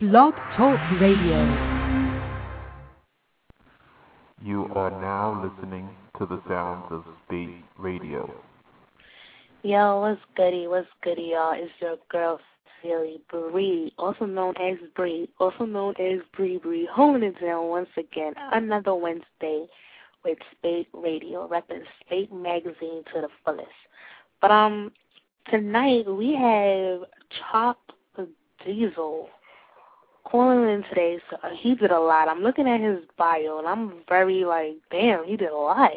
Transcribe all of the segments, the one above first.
Blog Talk Radio. You are now listening to the sounds of Spate Radio. Yo, what's goody? What's goody, y'all? It's your girl, Philly Bree, also known as Bree, also known as Bree Bree, holding it down once again. Another Wednesday with Spate Radio, repping Spate Magazine to the fullest. But um, tonight we have Chop Dezol calling in today. So uh, he did a lot. I'm looking at his bio and I'm very like, damn, he did a lot.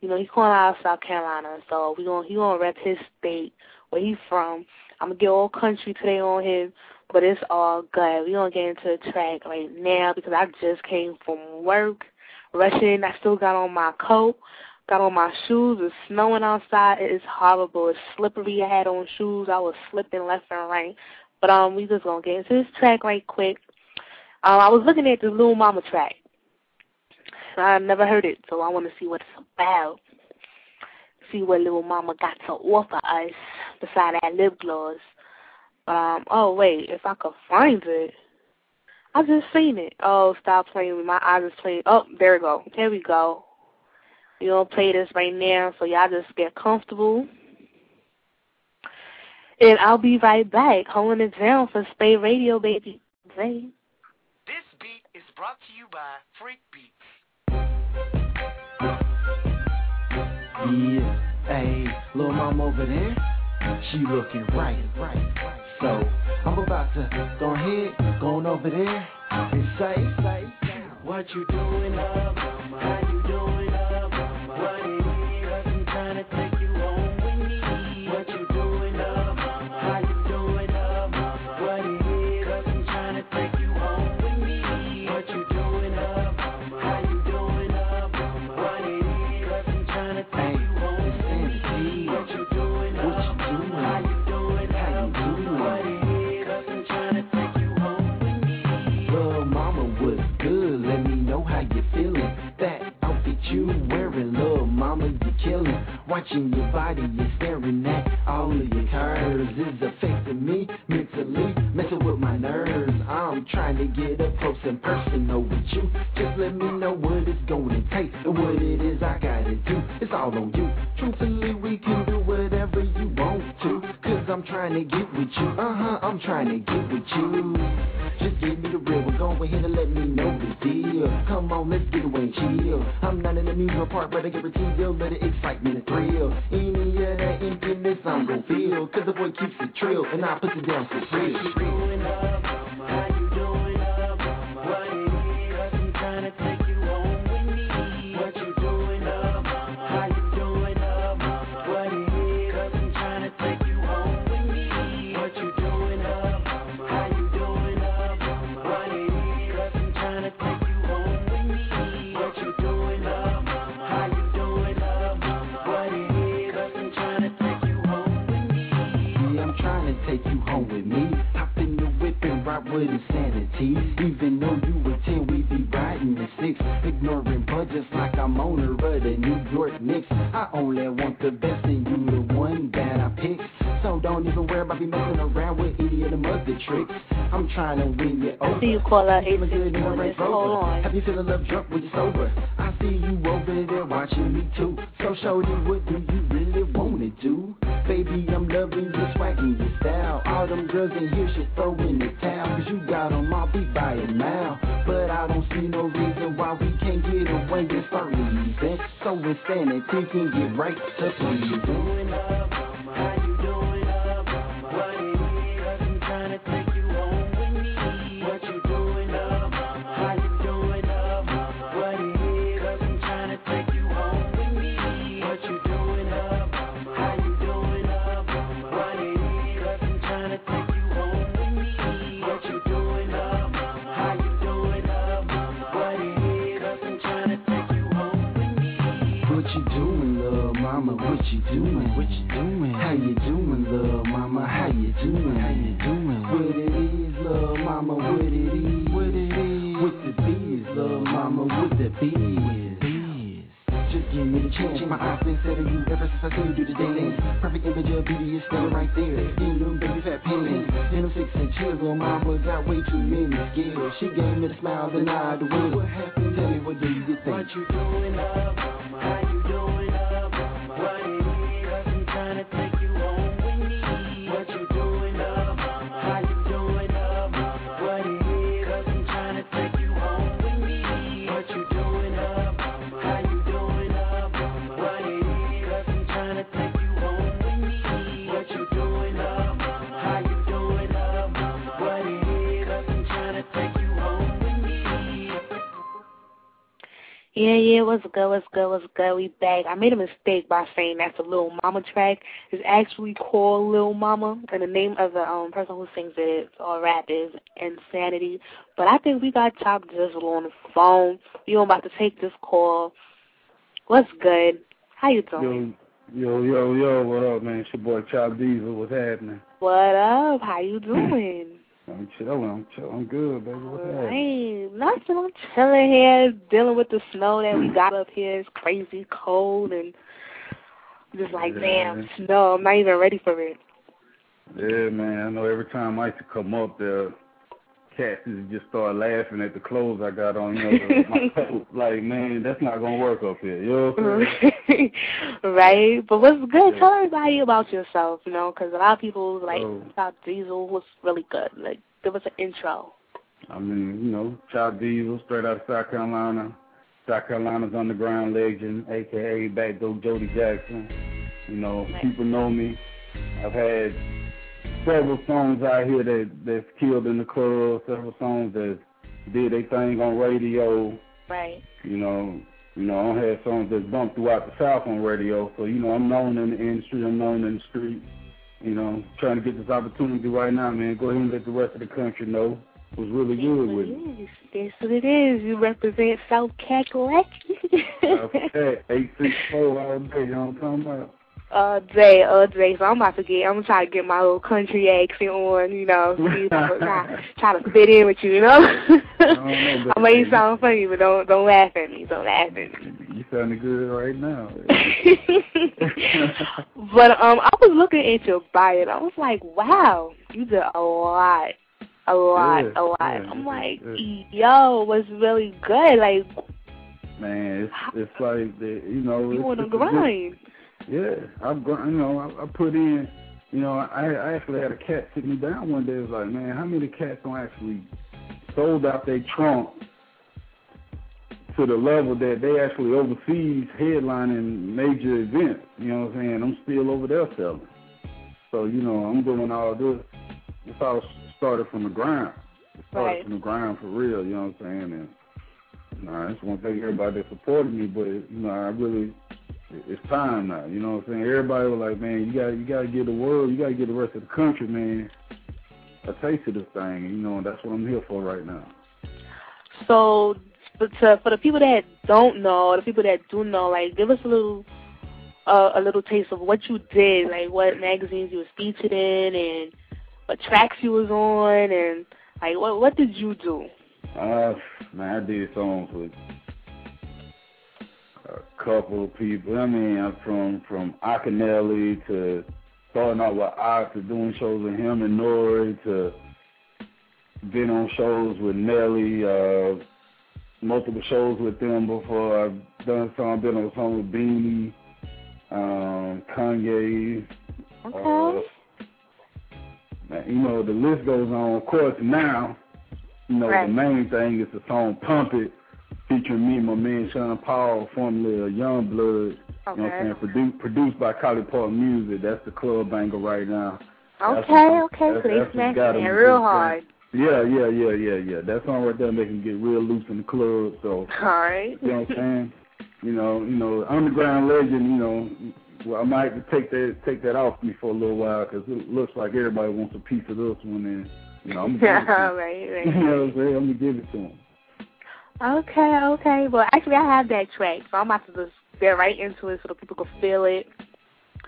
You know, he's calling out of South Carolina, so we gonna he gonna rep his state where he's from. I'm gonna get all country today on him, but it's all good. We gonna get into the track right now because I just came from work, rushing. I still got on my coat, got on my shoes. It's snowing outside. It is horrible. It's slippery. I had on shoes. I was slipping left and right. But um, we just gonna get into this track right quick. Um, I was looking at the Little Mama track. I've never heard it, so I want to see what it's about. See what Little Mama got to offer us beside that lip gloss. Um, oh wait, if I could find it. I just seen it. Oh, stop playing with my eyes is playing. Oh, there we go. There we go. We gonna play this right now, so y'all just get comfortable. And I'll be right back, holding it down for Spate Radio, baby. Hey. Brought to you by Freak Beats. Yeah, hey, little mom over there, she looking right, right. So I'm about to go ahead, going over there and say, say, what you doing up, mama? How you doing Watching your body, you're staring at all of your curves. Is affecting me mentally, messing with my nerves. I'm trying to get up close and personal with you. Just let me know what it's going to take and what it is I gotta do. It's all on you. Truthfully, we can do whatever you want to. Cause I'm trying to get with you. Uh huh, I'm trying to get with you. Just give me the real one. Go ahead and let me know the deal. Come on, let's get away chill. I'm not the musical part, but I guarantee you'll let the excitement and thrill. Any of that emptiness I'm gon' feel. Cause the boy keeps it trill, and I put it down for real. With insanity. Even though you were 10, we be riding the six. Ignoring budgets like I'm owner of the New York Knicks. I only want the best and you the one that I pick. So don't even worry about me messing around with any of them other tricks. I'm trying to win you over. I see you call out Feeling good in the 861. Range Just hold on. Have you feeling love drunk when you're sober? I see you over there watching me too. So shorty, what do you really wanna do? Baby, I'm loving your them girls in here should throw in the towel. Cause you got 'em all beat by a mile. But I don't see no reason why we can't get away and start leaving. So insanity can get right to pleasing. Chance. My eyes been set on you ever since I seen you do the dance. Perfect image of beauty is standing right there. In them baby fat panties. In them six inch heels, little mama got way too many skills. She gave me the smile, denied the win. What happened? Tell me what do you think? What you doing up, mama? Yeah, yeah, what's good, what's good, what's good? We back. I made a mistake by saying that's a Lil Mama track. It's actually called Lil Mama, and the name of the um person who sings it or rap is Insanity. But I think we got Top Jizzle on the phone. We about to take this call. What's good? How you doing? Yo, yo, yo, yo, what up, man? It's your boy Chop Dezol. What's happening? What up? How you doing? I'm chilling. I'm chilling. I'm good, baby. What's happening? Hey, nothing. I'm chilling here, dealing with the snow that we got up here. It's crazy cold and just like, Yeah. damn, snow. I'm not even ready for it. Yeah, man. I know every time I used to come up there, cats just start laughing at the clothes I got on. You know, my coat. Like, man, that's not gonna work up here. You know what I'm saying? right? But what's good? Yeah. Tell everybody about yourself, you know, 'cause a lot of people like Oh. Top Dezol was really good. Like, give us an intro. I mean, you know, Chop Dezol, straight out of South Carolina. South Carolina's underground legend, aka Backdoor Jody Jackson. You know, people know me. I've had several songs out here that that's killed in the club, several songs that did their thing on radio. Right. You know, you know, I had songs that bumped throughout the South on radio. So, you know, I'm known in the industry, I'm known in the street. You know, trying to get this opportunity right now, man. Go ahead and let the rest of the country know what's really good with it. Yes, that's what it is. You represent South Cackalack. Okay, eight six four all day. You know what I'm talking about? All day, all day. So I'm about to get, I'm gonna try to get my little country accent on, you know, if I'm try, try to fit in with you, you know. don't know, I may sound funny, but don't don't laugh at me. Don't laugh at me. You sounding good right now. but um, I was looking at your bio, and I was like, wow, you did a lot, a lot, Yeah, a lot. I'm like, yeah. yo, was really good. Like Man, it's it's like the you know. you the it's a good- grind. Yeah, I've gr- you know I, I put in. You know, I I actually had a cat sit me down one day. It was like, man, how many cats don't actually sold out their trunk to the level that they actually overseas headlining major events. You know what I'm saying? I'm still over there selling. So you know, I'm doing all this. This all started from the ground. It started Right. from the ground for real. You know what I'm saying? And you know, I just want to thank everybody that supported me, but you know, I really it's time now. You know what I'm saying? Everybody was like, man, you got you got to get the world, you got to get the rest of the country, man, a taste of this thing. And, you know, that's what I'm here for right now. So, for, to, for the people that don't know, the people that do know, like, give us a little, uh, a little taste of what you did, like what magazines you was featured in, and what tracks you was on, and like what what did you do? Uh, man, I did songs with a couple of people. I mean, I'm from from Akinyele to starting out with Ox to doing shows with him and Nori to been on shows with Nelly, uh, multiple shows with them before. I've done some, been on song with Beanie, um, Kanye. Okay. Uh, you know, the list goes on. Of course, now, you know, Right. the main thing is the song Pump It, featuring me and my man Sean Paul, formerly of Young Blood. You know what I'm Okay. saying? Produ- produced by Collipark Music. That's the club banger right now. Okay, what- okay. that's- So they that's what smashed got it real hard. Yeah, yeah, yeah, yeah, yeah. That song right there make them get real loose in the club. So, All right. you know what I'm saying? You know, you know, underground legend. You know, well, I might have to take that take that off me for a little while because it looks like everybody wants a piece of this one, and you know, I'm gonna give it to 'em. right, You know what I'm saying? I'm gonna give it to them. Okay, okay. Well, actually, I have that track, so I'm about to just get right into it so the people can feel it.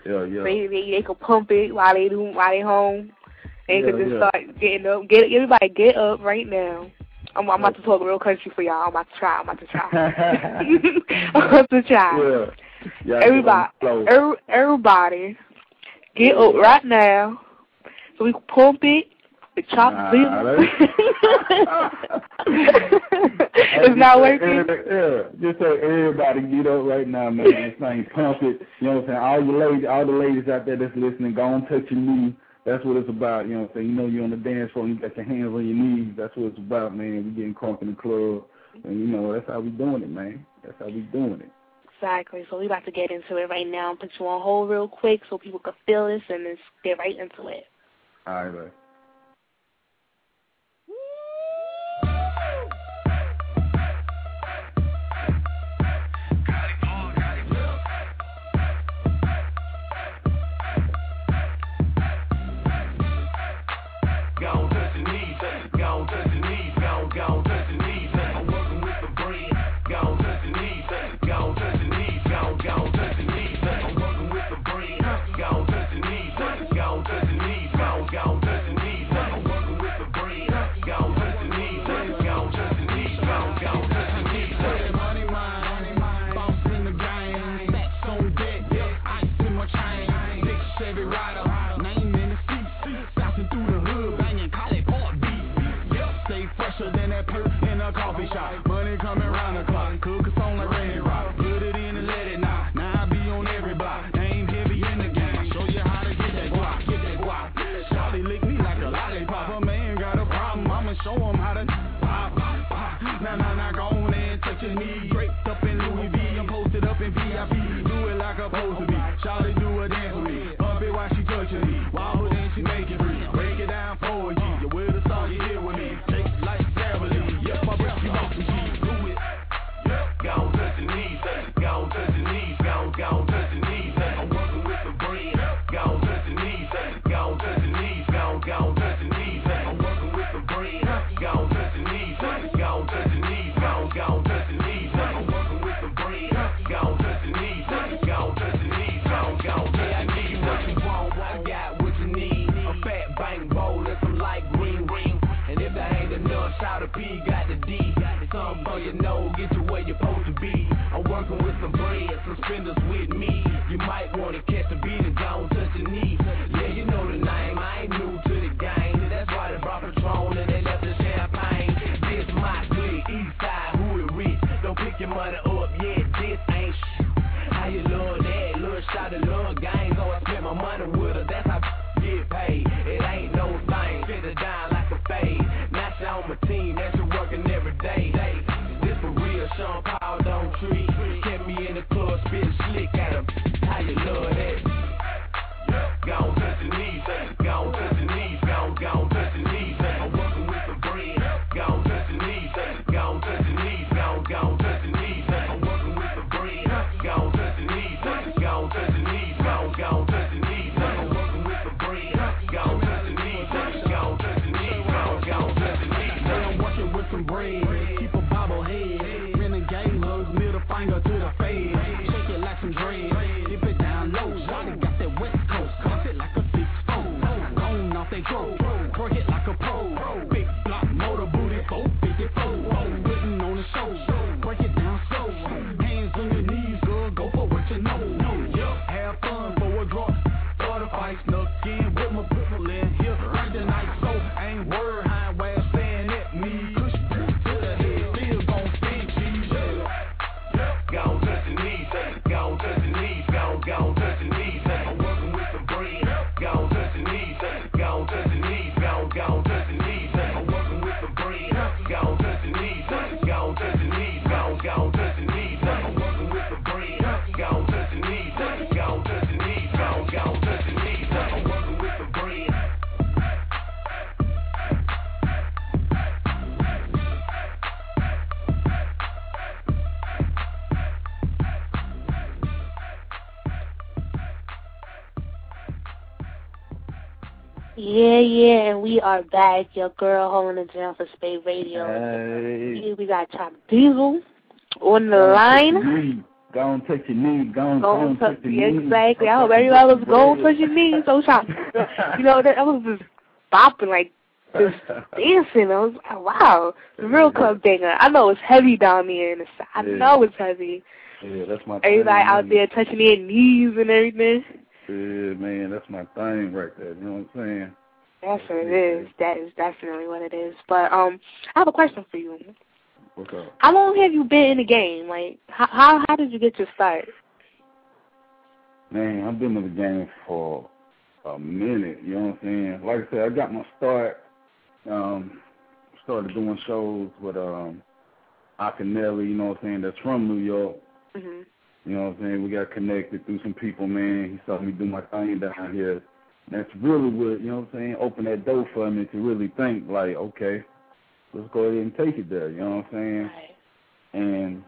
Yeah, yeah. They, they they can pump it while they do while they home. They Yeah, can just yeah. start getting up. Get everybody get up right now. I'm, I'm about to talk real country for y'all. I'm about to try. I'm about to try. I'm about to try. Yeah. yeah Everybody, er, everybody, get up right now so we can pump it chop nah, It's not working. Yeah, just so everybody get up right now, man. This thing pump it. You know what I'm saying? All you ladies, all the ladies out there that's listening, go on touch your knee. That's what it's about. You know what I'm saying? You know you're on the dance floor. You got your hands on your knees. That's what it's about, man. We getting crunk in the club, and you know that's how we doing it, man. That's how we doing it. Exactly. So we about to get into it right now. Put you on hold real quick so people can feel this and just get right into it. All right. got the D. Something on you know, get you where you're supposed to be. I'm working with some bread, some spenders with me. You might wanna catch the beat. Yeah, yeah, and we are back. Your girl holding it down for Spate Radio. Hey. We got Chop Dezol on the go line. Go on, touch your knee. Go on, go on, touch your knee. Exactly. I hope everybody was going touch your knee. So Chop, you know that I was just bopping like just dancing. I was like, wow, real club banger. I know it's heavy down here, and it's, I know it's heavy. Yeah, that's my. Everybody thing, out man. there touching their knees and everything. Yeah, man, that's my thing right there. You know what I'm saying? That's what it is. That is definitely what it is. But um, I have a question for you. What's up? How long have you been in the game? Like, how how, how did you get your start? Man, I've been in the game for a minute, you know what I'm saying? Like I said, I got my start, um, started doing shows with um Akinyele, you know what I'm saying, that's from New York. Mhm. You know what I'm saying? We got connected through some people, man. He saw me do my thing down here. That's really what, you know what I'm saying, open that door for me to really think, like, okay, let's go ahead and take it there, you know what I'm saying? Right. And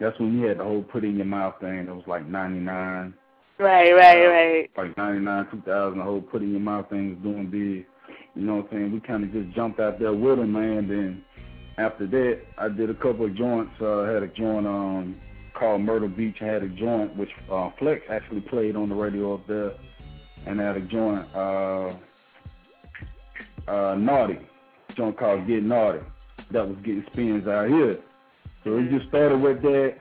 that's when you had the whole put in your mouth thing. It was like 99, Right, right, right. like 99, 2000, the whole put in your mouth thing was doing big. You know what I'm saying? We kind of just jumped out there with him, man. Then after that, I did a couple of joints. Uh, I had a joint um, called Myrtle Beach. I had a joint which uh, Flex actually played on the radio up there. And had a joint, uh, uh, Naughty, joint called Get Naughty. That was getting spins out here. So it just started with that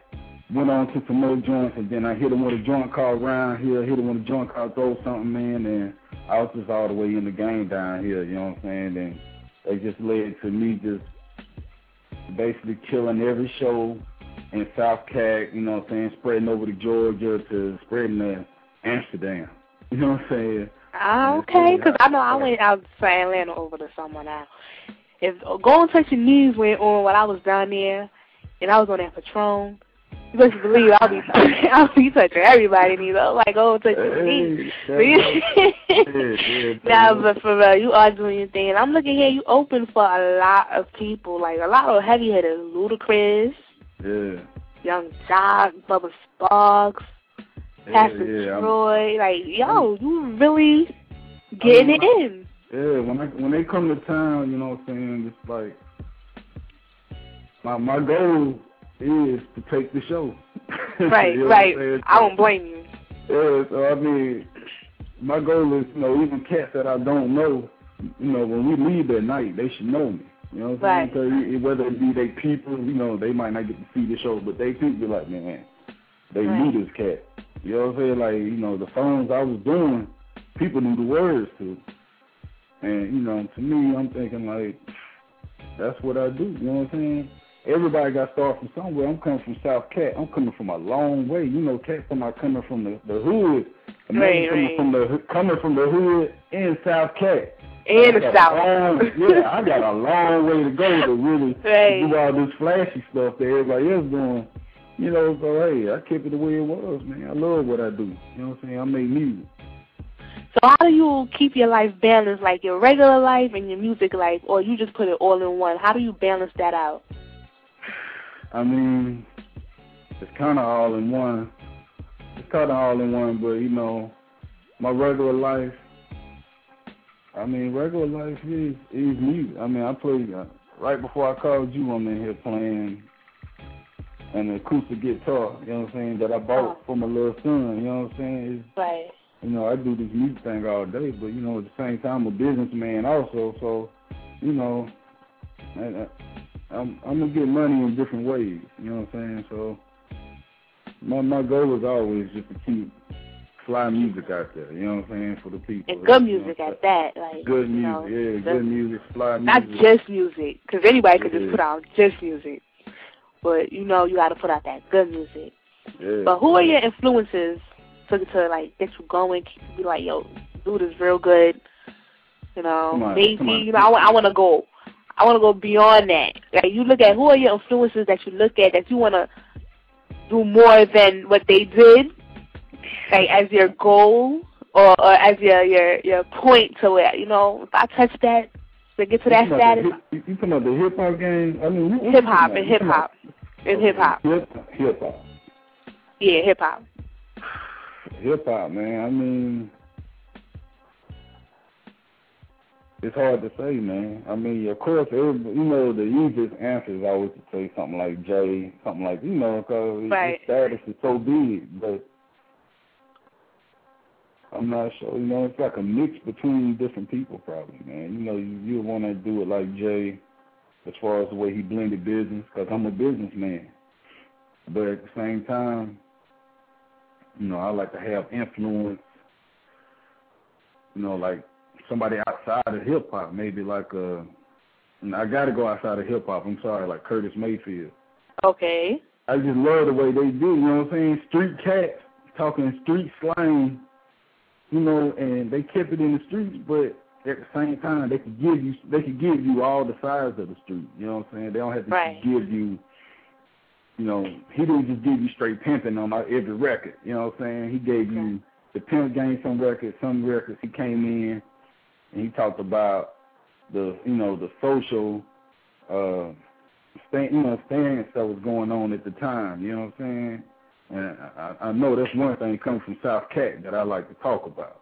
went on to some more joints, and then I hit him with a joint called Round Here, hit him with a joint called Throw Something Man, and I was just all the way in the game down here, you know what I'm saying? And it just led to me just basically killing every show in South Cac, you know what I'm saying, spreading over to Georgia to spreading to Amsterdam. You know what I'm saying? Ah, okay, because I know I went out to Atlanta over the summer now. If Go and Touch Your Knees went on while I was down there, and I was on that Patron, you best believe I'll be I'll be touching everybody, you know, like Go and Touch Your Knees. nah, but for real, you are doing your thing. And I'm looking here, you open for a lot of people, like a lot of heavy hitters, Ludacris, Yeah. Yung Joc, Bubba Sparxxx, Pastor yeah, I'm- Troy. Like, yo, you really getting it in. Yeah, when I when they come to town, you know what I'm saying, it's like my my goal is to take the show. Right, You know right. I don't blame you. Yeah, so I mean, my goal is, you know, even cats that I don't know, you know, when we leave that night, they should know me. You know what I'm saying? 'Cause it- whether it be they people, you know, they might not get to see the show, but they people be like, man, they Right. knew this cat. You know what I'm saying? Like, you know, the songs I was doing, people knew the words to. And, you know, to me, I'm thinking like, that's what I do. You know what I'm saying? Everybody got started from somewhere. I'm coming from South Cat. I'm coming from a long way. You know, Cat from my coming from the, the hood. Right, coming right. from the coming from the hood in South Cat. In the South. long- yeah, I got a long way to go to really Right. do all this flashy stuff that everybody else doing. You know, so hey, I kept it the way it was, man. I love what I do. You know what I'm saying? I make music. So how do you keep your life balanced, like your regular life and your music life, or you just put it all in one? How do you balance that out? I mean, it's kind of all in one. It's kind of all in one, but you know, my regular life. I mean, regular life is is music. I mean, I play uh, right before I called you. I'm in here playing an acoustic guitar. You know what I'm saying? That I bought uh-huh. for my little son. You know what I'm saying? It's, Right. you know, I do this music thing all day, but you know, at the same time, I'm a businessman also. So, you know, I, I, I'm I'm gonna get money in different ways. You know what I'm saying? So, my my goal is always just to keep fly music out there. You know what I'm saying for the people. And good You know, music at that, like Good you music, know, yeah, good music, fly music. not just music, because anybody could Yeah. just put out just music. But you know, you got to put out that good music. yeah. But who are your influences to to like get you going? Keep you like, yo, dude is real good. You know, Come on, maybe you know, I want I want to go. I want to go beyond that. Like you look at who are your influences that you look at that you want to do more than what they did, like as your goal or, or as your your your point to it. You know, if I touch that to get to that status, You talking about the hip hop game? I mean, hip hop and hip hop, and hip hop. Hip hip hop. Yeah, hip hop. Hip hop, man. I mean, it's hard to say, man. I mean, of course, every, you know, the easiest answer is always to say something like Jay, something like you know, because Right. his status is so big. But I'm not sure. You know, it's like a mix between different people, probably, man. You know, you you want to do it like Jay, as far as the way he blended business, because I'm a businessman. But at the same time, you know, I like to have influence. You know, like somebody outside of hip hop, maybe like uh, I got to go outside of hip hop. I'm sorry, like Curtis Mayfield. Okay. I just love the way they do. You know what I'm saying? Street cats talking street slang. You know, and they kept it in the streets, but at the same time, they could give you they could give you all the sides of the street. You know what I'm saying? They don't have to Right. give you. You know, he didn't just give you straight pimping on every record. You know what I'm saying? He gave you the pimp game some records, some records. He came in and he talked about the you know the social uh stand you know stance that was going on at the time. You know what I'm saying? And I, I know that's one thing coming from South Cat that I like to talk about.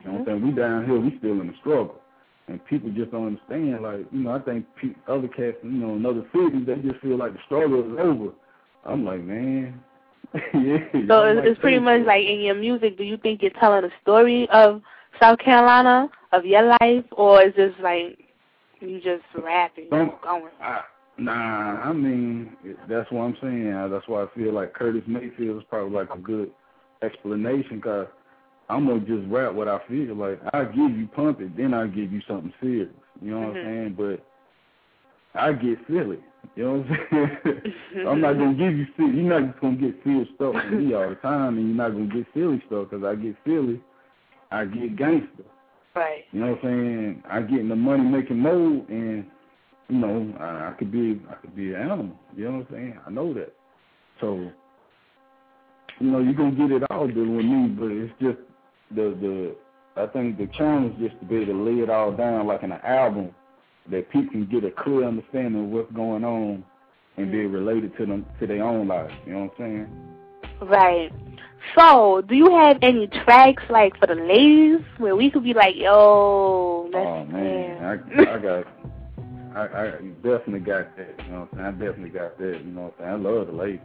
You know what I'm saying? We down here, we still in the struggle. And people just don't understand, like, you know, I think pe- other cats, you know, in other cities, they just feel like the struggle is over. I'm like, man, yeah. So it's, it's pretty much like in your music. Do you think you're telling a story of South Carolina, of your life, or is just like you just rapping, Some- going? I, nah, I mean, that's what I'm saying. That's why I feel like Curtis Mayfield is probably like a good explanation because I'm going to just rap what I feel. Like, i give you pump it, then i give you something serious. You know what Mhm. I'm saying? But I get silly. You know what I'm saying? I'm not going to give you silly. You're not just going to get silly stuff from me all the time, and you're not going to get silly stuff because I get silly. I get gangster. Right. You know what I'm saying? I get in the money making mode, and you know I, I could be I could be an animal. You know what I'm saying? I know that. So you know you're gonna get it all dealing with me, but it's just the the I think the challenge is just to be able to lay it all down like in an album that people can get a clear understanding of what's going on and be mm-hmm. related to them to their own life. You know what I'm saying? Right. So, do you have any tracks like for the ladies where we could be like, yo, let's Oh man, yeah. I I got I, I definitely got that. You know what I'm saying? I definitely got that. You know what I'm saying? I love the ladies.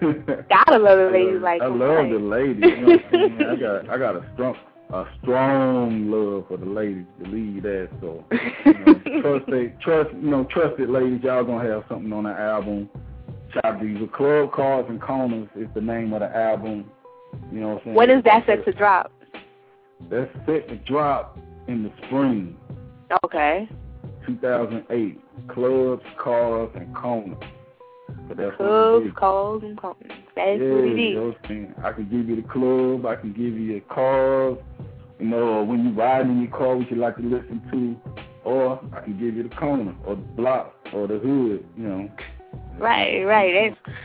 Gotta love the ladies like I love the ladies. You know I'm saying? I got I got a strong a strong love for the ladies to lead that. So you know, trust they trust you know trusted ladies. Y'all gonna have something on the album. Chop these club cards and corners is the name of the album. You know what I'm saying? when is that set to drop? That's set to drop in the spring. Okay. 2008. Clubs, cars, and corners. So that's Clubs, calls, and cones. That's yeah, what it is. those things. I can give you the club. I can give you your cars. You know, when you ride in your car, what you like to listen to. Or I can give you the corner, or the block, or the hood. You know. Right, right. That's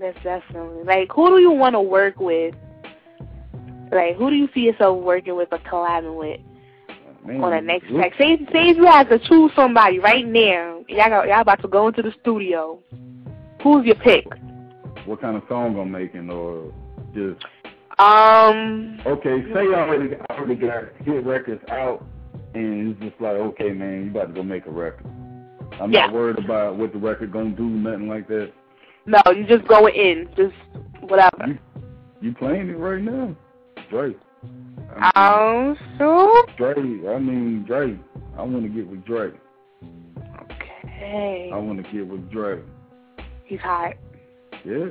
that's definitely like who do you want to work with? Like who do you see yourself working with or collabing with Man, on the next track? Say say if you have to choose somebody right now, y'all got, y'all about to go into the studio. Who's your pick? What kind of song I'm making, or just Um, okay? Say I already I already got hit records out, and it's just like okay, man, you about to go make a record. I'm Yeah. not worried about what the record gonna do, nothing like that. no, you just going in, just whatever. You, you playing it right now, Drake. I Um, so mean, Drake. I mean Drake. I want to get with Drake. okay, I want to get with Drake. He's hot. Yeah,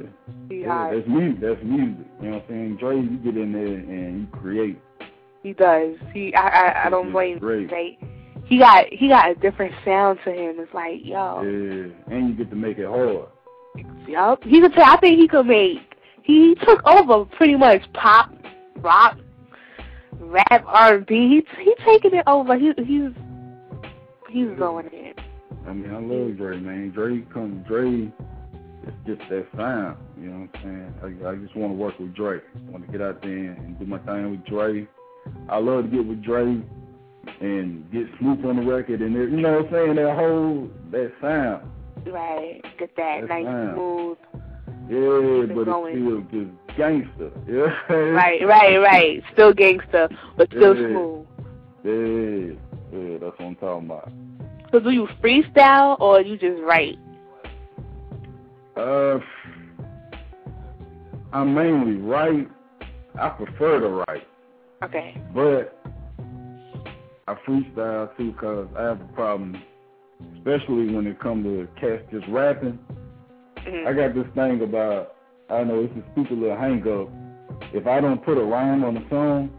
He's yeah hot. that's music. That's music. You know what I'm saying? Drake, you get in there and you create. He does. He, I, I, I don't blame great. Drake. He got, he got a different sound to him. It's like, yo, Yeah, and you get to make it hard. yup. He could. T- I think he could make. He took over pretty much pop, rock, rap, R and B. He, he taking it over. He, he's, he's going in. I mean, I love Drake, man. Drake comes Drake. It's just that sound. You know what I'm saying? I, I just want to work with Drake. I want to get out there and do my thing with Drake. I love to get with Drake and get Snoop on the record and it, you know what I'm saying? That whole that sound. Right. Get that That's nice fine. smooth. Yeah, but going. it's still just gangster. Yeah. Right, right, right. Still gangster, but still Yeah. smooth. Yeah, yeah, that's what I'm talking about. So do you freestyle or you just write? Uh, I mainly write. I prefer to write, Okay. but I freestyle too because I have a problem, especially when it comes to cats just rapping. Mhm. I got this thing about I know it's a stupid little hang up. If I don't put a rhyme on the song,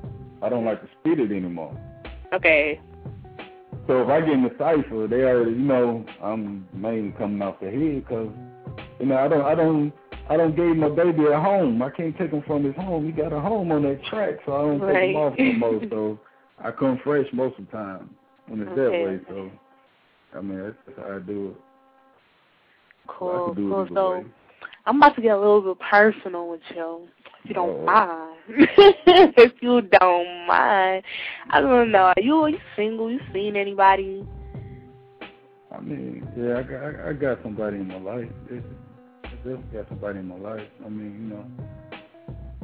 I don't like to spit it anymore. Okay. So if I get in the cipher, they already, you know, I'm mainly coming off the head because, you know, I don't, I don't, I don't give my baby a home. I can't take him from his home. He got a home on that track, so I don't take him off no more. So I come fresh most of the time when it's that way. So I mean, that's, that's how I do it. Cool. it Cool. So way. I'm about to get a little bit personal with you, if you don't Oh. mind. if you don't mind, I don't know. Are you are you single? You seen anybody? I mean, yeah, I got, I, I got somebody in my life. It's, I definitely got somebody in my life. I mean, you know.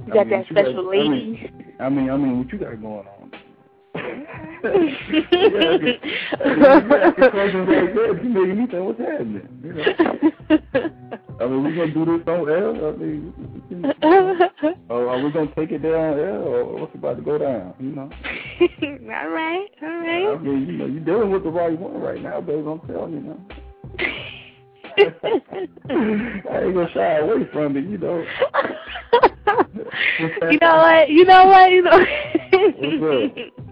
You I got mean, that you got- special I lady? mean, I mean, I mean, what you got going on? yeah, yeah, questions like that, you make me think, what's happening? You know? I mean, we gonna do this on air? I mean, oh, are we gonna take it down air, or what's about to go down? You know? all right, all right. I mean, you know, you're dealing with the right one right now, baby. I'm telling you now. I ain't gonna shy away from it, you know. you know what? You know what? You know.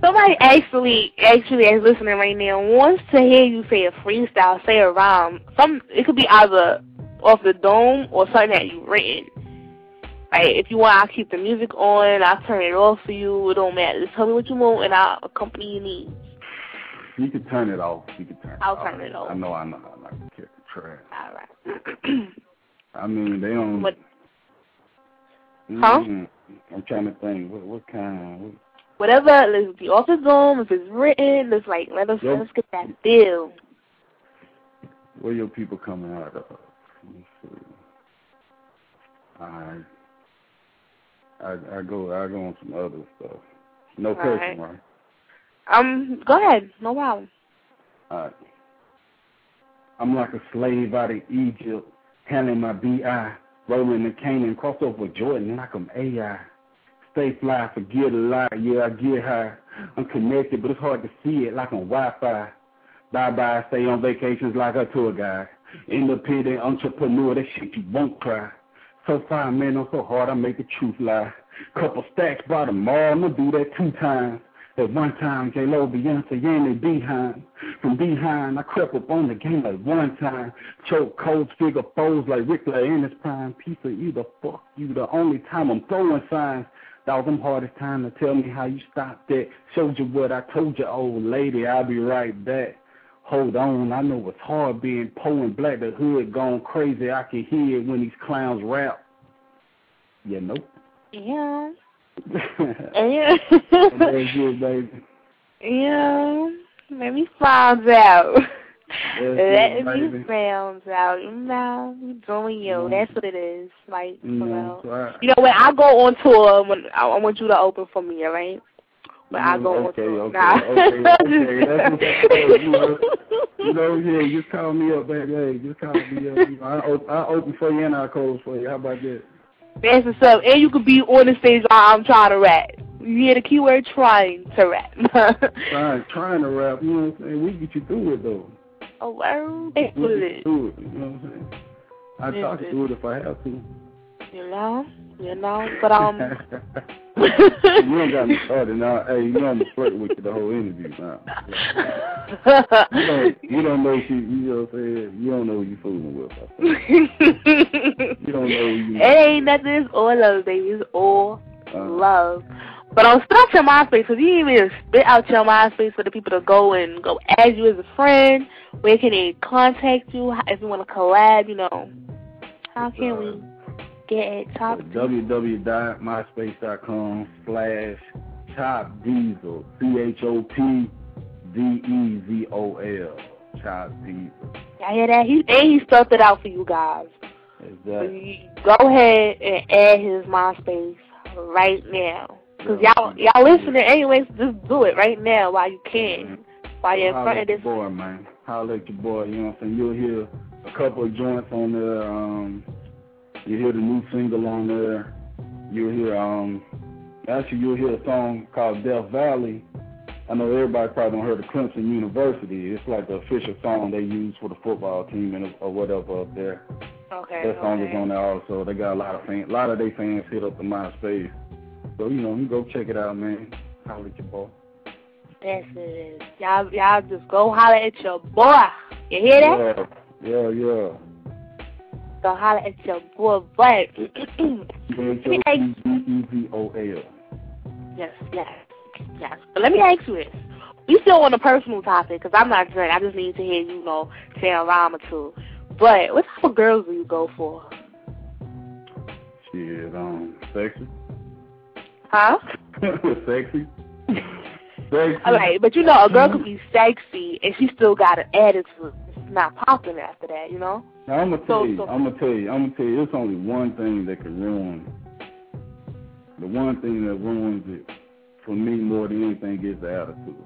Somebody actually, actually, is listening right now wants to hear you say a freestyle, say a rhyme. Some it could be either off the dome or something that you've written. Right? if you want, I'll keep the music on. I'll turn it off for you. It don't matter. Just tell me what you want, and I'll accompany your needs. You can turn it off. You can turn it I'll off. turn it off. I know, I know, I know. I can kick the trash. All right. I mean, they don't. What- Huh? Mm, I'm trying to think. What, what kind? What, Whatever. Let's be off the dome. If it's written, let's like let us Yep. let's get that deal. where your people coming out of? Let me see. I, I, I go, I go on some other stuff. No All cursing, right. right? Um, go ahead. No problem. All right. I'm like a slave out of Egypt, handling my BI, rolling the Canaan, cross over Jordan, like I'm AI. Stay fly, forget a lie, yeah, I get high. I'm connected, but it's hard to see it like on Wi-Fi. Bye-bye, stay on vacations like a tour guide. Independent entrepreneur, that shit you won't cry. So far, man, I'm so hard, I make the truth lie. Couple stacks by tomorrow, I'm gonna do that two times. At one time, J-Lo, Beyonce, and they behind. From behind, I crept up on the game like one time. Choke cold figure foes like Ric Flair in his prime. Piece of either fuck you the only time I'm throwing signs. That was them hardest time to tell me how you stopped that. Showed you what I told you, old lady. I'll be right back. Hold on, I know it's hard being poor and black. The hood gone crazy. I can hear it when these clowns rap. Yeah, nope. Yeah. Yeah. it, baby. yeah. Let me find out. That's Let it, me find out. You know, you doing you. Mhm. That's what it is. Like, for You know, I, You know, when I go on tour, when I, I want you to open for me, all right? When I go on okay, tour. okay, nah. okay, okay. You know. You know, yeah, just call me up, baby. Hey, just call me up. You know, I I open for you and I close for you. How about that? That's what's up. And you could be on the stage while I'm trying to rap. You hear the keyword trying to rap. Trying, trying to rap. You know what I'm saying? We get you through it though. oh, well, We get it you through it. You know what I'm saying? I Yeah, talk through it if I have to. You know? You know? But, um... you don't got me started now. Hey, you know I'm flirting with you the whole interview now. You don't, you don't know she, you know what I'm saying? You don't know who you fooling with. You don't know who you. It ain't nothing. It's all love, baby. It's all Uh, love. But spit out your MySpace because you even spit out your MySpace for the people to go and go add you as a friend. Where can they contact you if you want to collab? You know, how can Uh, we get at top? www.myspace.com slash Chop Dezol. C H O P D E Z O L. Chop Dezol. Y'all hear that? He and he spelled it out for you guys. Is So go ahead and add his MySpace right now. Cause y'all y'all listening anyways, just do it right now while you can. While you're in front of this boy, man. Holler at your boy, you know what I'm saying? You'll hear a couple of joints on there. Um, you hear the new single on there. You'll hear, um, actually, you'll hear a song called Death Valley. I know everybody probably don't heard of Clemson University. It's like the official song they use for the football team and or whatever up there. Okay. That song is on there also. They got a lot of fans. A lot of their fans hit up the MySpace. So you know, you go check it out, man. holler at your boy. Yes, it is. Y'all, y'all just go holler at your boy. You hear that? Yeah, yeah, yeah. Go holler at your boy. But H-O-E-B-E-Z-O-L. yes, yes, yes. But let me ask you this. We still on a personal topic because I'm not drunk. I just need to hear you know say a rhyme or two. But what type of girls do you go for? Shit, um, sexy. Huh? sexy. Sexy. All right, but you know a girl could be sexy and she still got an attitude. Not popular after that, you know. Now, I'm gonna tell So- you. so- I'm gonna tell you. I'm gonna tell you. It's only one thing that can ruin. The one thing that ruins it for me more than anything is the attitude.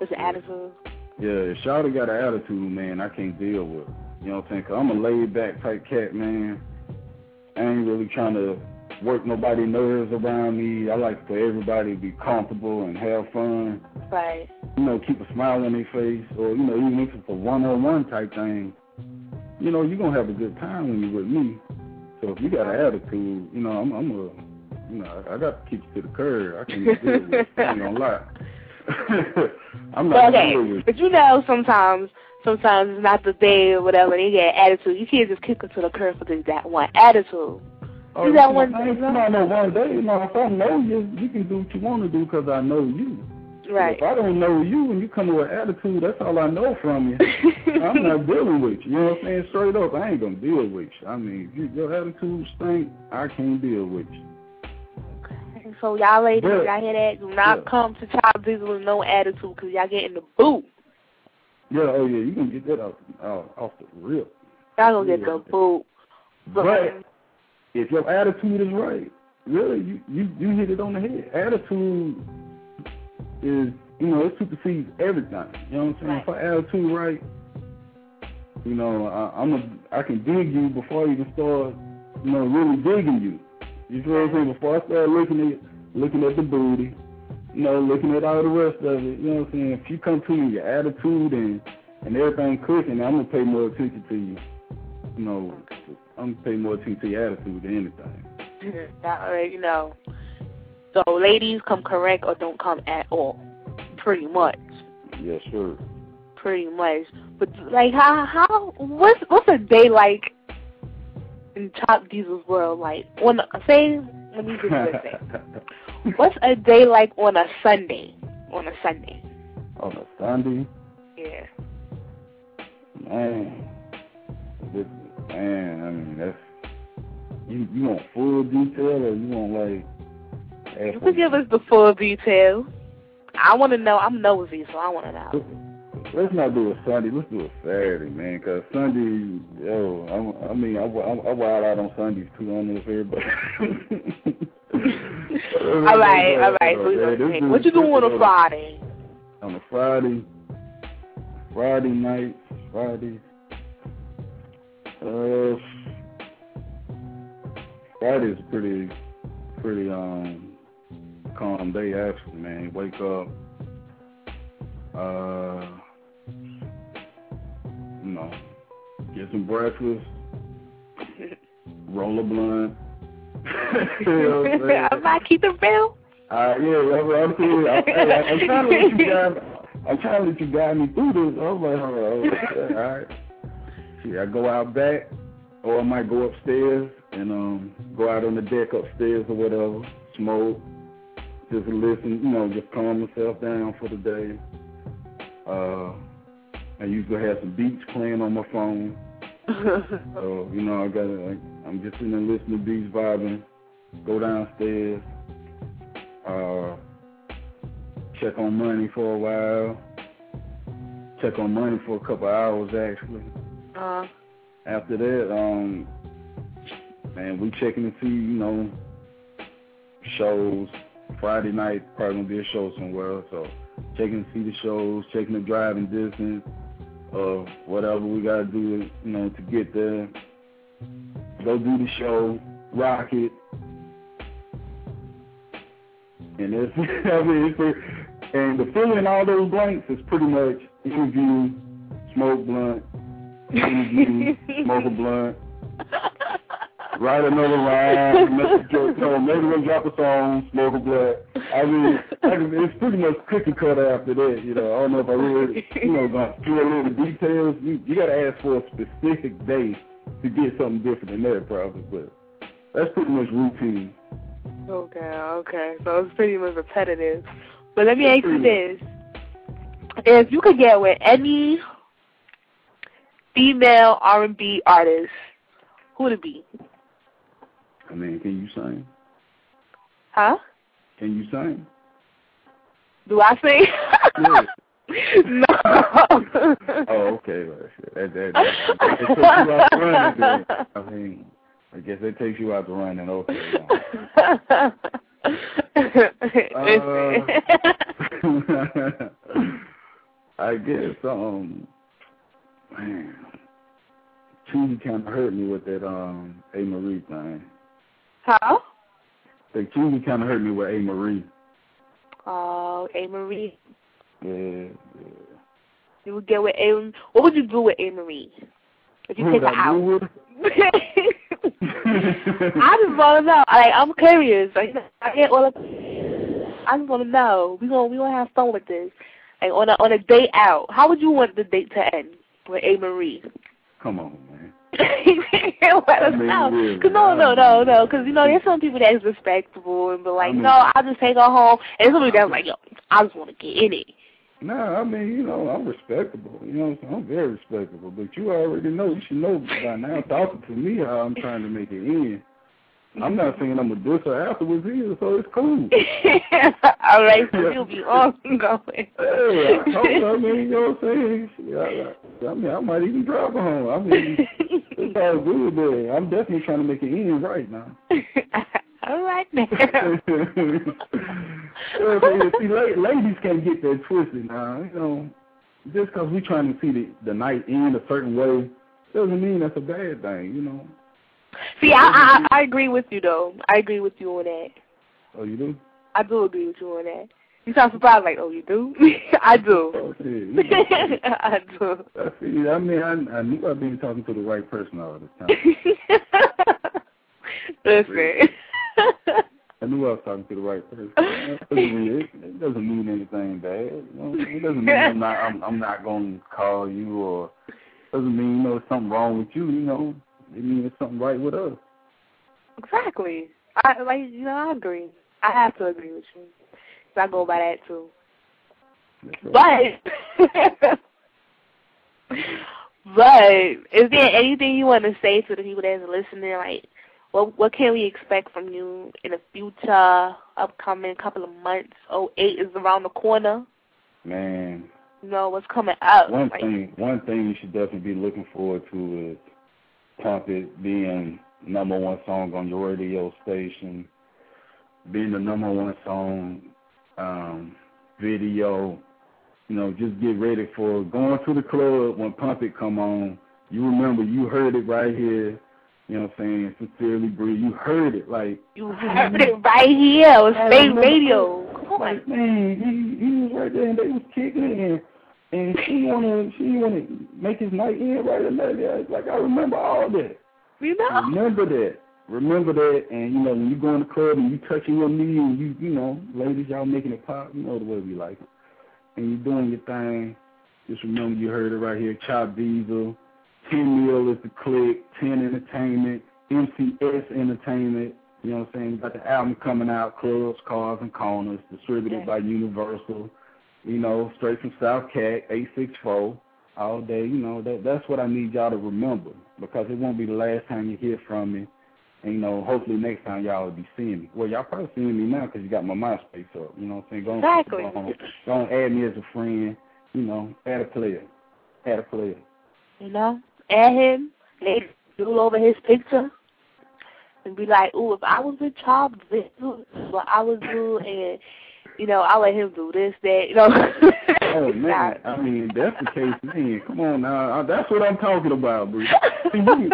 It's the attitude. Yeah, if Shawty got an attitude, man, I can't deal with. It. You know what I'm saying? Cause I'm a laid back type cat, man. I ain't really trying to work nobody nerves around me. I like for everybody to be comfortable and have fun. Right. You know, keep a smile on their face, or you know, even if it's a one-on-one type thing. You know, you're gonna have a good time when you're with me. So if you got an attitude, you know, I'm, I'm a, you know, I, I got to keep you to the curb. I can't deal with it. I ain't gonna lie. I'm not okay, with but you know sometimes, sometimes it's not the day or whatever. They get attitude. You can't just kick her to the curb for just that one attitude. Oh, Is that one thing, It's not no one day. You know, if I know you, you can do what you want to do because I know you. Right. If I don't know you and you come with an attitude, that's all I know from you. I'm not dealing with you. You know what I'm saying? Straight up, I ain't gonna deal with you. I mean, you, your attitude stink, I can't deal with you. So y'all ladies, But- y'all hear that? Do not yeah. come to Chop Dezol with no attitude because y'all get in the boot. Yeah, oh yeah, you can get that off off, off the rip. Y'all gonna get the boot. But if your attitude is right, really, you you you hit it on the head. Attitude is you know it supersedes everything. You know what I'm saying? Right. If our attitude right, you know I, I'm a I can dig you before I even start you know really digging you. You feel what I'm saying? Before I start looking at looking at the booty, you know, looking at all the rest of it. You know what I'm saying? If you come to me, your attitude and and everything cooking, I'm gonna pay more attention to you. You know, I'm gonna pay more attention to your attitude than anything. Y'all already know. So ladies come correct or don't come at all. Pretty much. Yeah, sure. Pretty much. But like how how what's what's a day like in Top Dezol's world like on a, say let me just say what's a day like on a Sunday? On a Sunday. On a Sunday, Yeah. man, this, man, I mean that's you. You want full detail or you want like? You can give us the full detail. I want to know. I'm nosy, so I want to know. Let's not do a Sunday. Let's do a Saturday, man. Cause Sunday, yo, I'm, I mean, I, I, I wild out on Sundays too. I don't know if everybody. all right, all right. So this what you doing on a Friday? On a Friday, Friday night, Friday. Uh, Friday's pretty, pretty um calm day actually, man. Wake up, uh, you know, get some breakfast, roll a blunt. you know what I'm saying? I'm keep it real. Uh, yeah, I'm saying. I'm, I'm, I'm trying to let you guys. I'm trying to let you guide me through this. I'm like, hold on, all right. See, I go out back, or I might go upstairs and um go out on the deck upstairs or whatever, smoke, just listen, you know, just calm myself down for the day. Uh, I usually have some beats playing on my phone. So, you know, I got to I'm just sitting there listening to beats, vibing. Go downstairs. Uh, check on money for a while. Check on money for a couple hours actually. Uh, After that, um, man, we checking to see, you know, shows. Friday night probably gonna be a show somewhere, so checking to see the shows, checking the driving distance of whatever we gotta do, you know, to get there. Go do the show, rock it. And it's, I mean, it's pretty, and the filling all those blanks is pretty much interview, smoke blunt, interview, mm-hmm. smoke a blunt, write another rhyme, make, you know, maybe we'll drop a song, smoke a blunt. I mean, it's pretty much cookie cutter after that. You know, I don't know if I really, you know, gonna a little details. You, you got to ask for a specific day to get something different than that, probably. But that's pretty much routine. Okay, okay. So it's pretty much repetitive. But let me ask you this. If you could get with any female R and B artist, who would it be? I mean, can you sing? Huh? Can you sing? Do I sing? Yeah. no. Oh, okay. Well. That, that, that, that takes you out the running. I mean, I guess that takes you out the running. Okay. I guess um man Cheesy kinda hurt me with that um Amerie thing. huh? The Cheesy kinda hurt me with Amerie. Oh, Amerie. Yeah, yeah. You would get with A. What would you do with Amerie? If you Who take her out. I just want to know. Like, I'm curious. Like, I get all of. I just want to know. We gonna we gonna have fun with this. Like on a on a date out. How would you want the date to end with Amerie? Come on, man. Let us I mean, know. really, Cause no, no, no, no. Cause you know, there's some people that's respectable and be like, I mean- no, I'll just take her home. And some people that's like, yo, I just want to get in it. Nah, I mean, you know, I'm respectable. You know I'm? I'm very respectable. But you already know, you should know by now, talking to me how I'm trying to make it in. I'm not saying I'm a diss her afterwards either, so it's cool. All right, so you'll be on going. Hey, I, told her, I mean, you know what I'm saying? Yeah, I, I mean, I might even drive her home. I mean, it's all good there. I'm definitely trying to make it in right now. All right, man. See, ladies can't get that twisted now. You know, just because we trying to see the, the night end a certain way doesn't mean that's a bad thing. You know. See, I, I I agree with you though. I agree with you on that. Oh, you do? I do agree with you on that. You sound surprised, like, oh, you do? I do. Oh, shit. I do. I see. I mean, I, I knew I'd been talking to the right person all the time. Listen. I knew I was talking to the right person. It doesn't mean, it, it doesn't mean anything bad. You know? It doesn't mean I'm not I'm, I'm not going to call you or doesn't mean you know something wrong with you. You know, it means something right with us. exactly. I like you know I agree. I have to agree with you. 'Cause I go by that too. Right. But but is there anything you want to say to the people that's listening? Like, what what can we expect from you in the future, upcoming couple of months? Oh, eight is around the corner. Man, You know what's coming up. one like, thing one thing you should definitely be looking forward to is Pump It being number one song on your radio station, being the number one song um, video. You know, just get ready for going to the club when Pump It come on. You remember you heard it right here. You know what I'm saying? Sincerely, Bree, you heard it like You heard it right here on remember- Radio. Come on. like man, he, he was right there and they was kicking and and she wanna she wanna make his night in right and that. Yeah, it's like I remember all that. You know? Remember that. Remember that and you know, when you go in the club and you touching your knee and you you know, ladies y'all making it pop, you know the way we like it. And you doing your thing. Just remember you heard it right here, Chop Dezol, Ten Mil is the click, Ten Entertainment, MCS Entertainment, you know what I'm saying? Got the album coming out, Clubs, Cars and Corners, distributed Yeah. by Universal. You know, straight from South Cat, eight six four, all day, you know, that that's what I need y'all to remember because it won't be the last time you hear from me. And you know, hopefully next time y'all will be seeing me. Well, y'all probably seeing me now because you got my MySpace up. You know what I'm saying? Go on, Exactly. Go on, go on, add me as a friend. You know, add a player, add a player. You know? Add him, lay drool over his picture, and be like, ooh, if I was with Charles, this is what I would do, and, you know, I'll let him do this, that, you know. Oh man, I mean that's the case, man. Come on now, that's what I'm talking about, bro. You,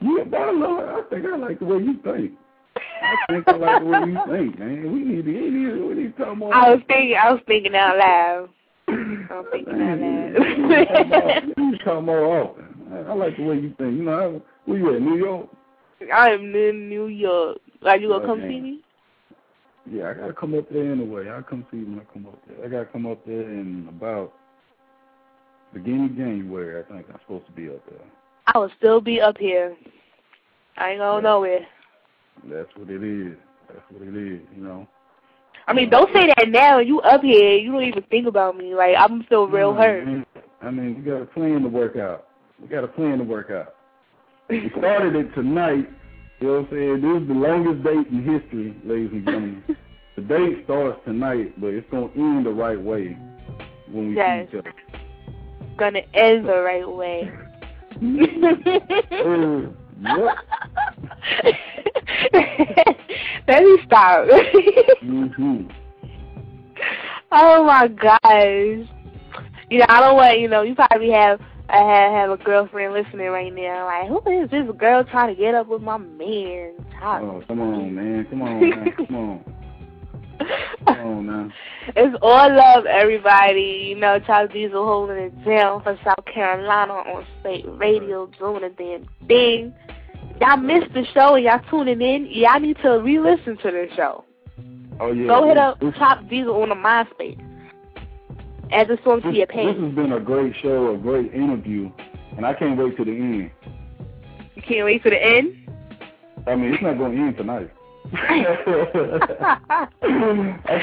you, I, love, I think I like the way you think. I think I like the way you think, man. We need to, we need to, we need to talk more. I was thinking, I was thinking out loud. I was thinking out We need to talk more- loud. we need to talk more often. I, I like the way you think. You know, I, where you at, New York? I am in New York. Are you gonna oh, come Okay. see me? Yeah, I gotta come up there anyway. I'll come see you when I come up there. I gotta come up there in about beginning of January. I think I'm supposed to be up there. I will still be up here. I ain't going nowhere. That's what it is. That's what it is. You know. I mean, don't say that now. You up here. You don't even think about me. Like I'm still real No, hurt. I mean, we got a plan to work out. We got a plan to work out. We started it tonight. You know what I'm saying? This is the longest date in history, ladies and gentlemen. the date starts tonight, but it's gonna end the right way when we Yes. see each other. Gonna end the right way. Uh, yep. Let me stop. hmm oh my gosh. You know, I don't want you know, you probably have I have have a girlfriend listening right now, like, who is this girl trying to get up with my man? Top. Oh, come on, man. Come on, man. Come on. Come on now. It's all love, everybody. You know, Chop Dezol holding it down for South Carolina on Spate Radio, doing a damn thing. Y'all missed the show and y'all tuning in. Y'all need to re-listen to the show. Oh yeah. Go hit up this- Top Dezol on the MySpace. Add the song to your pain. this has been a great show, a great interview, and I can't wait to the end. You can't wait to the end. I mean, it's not going to end tonight. That's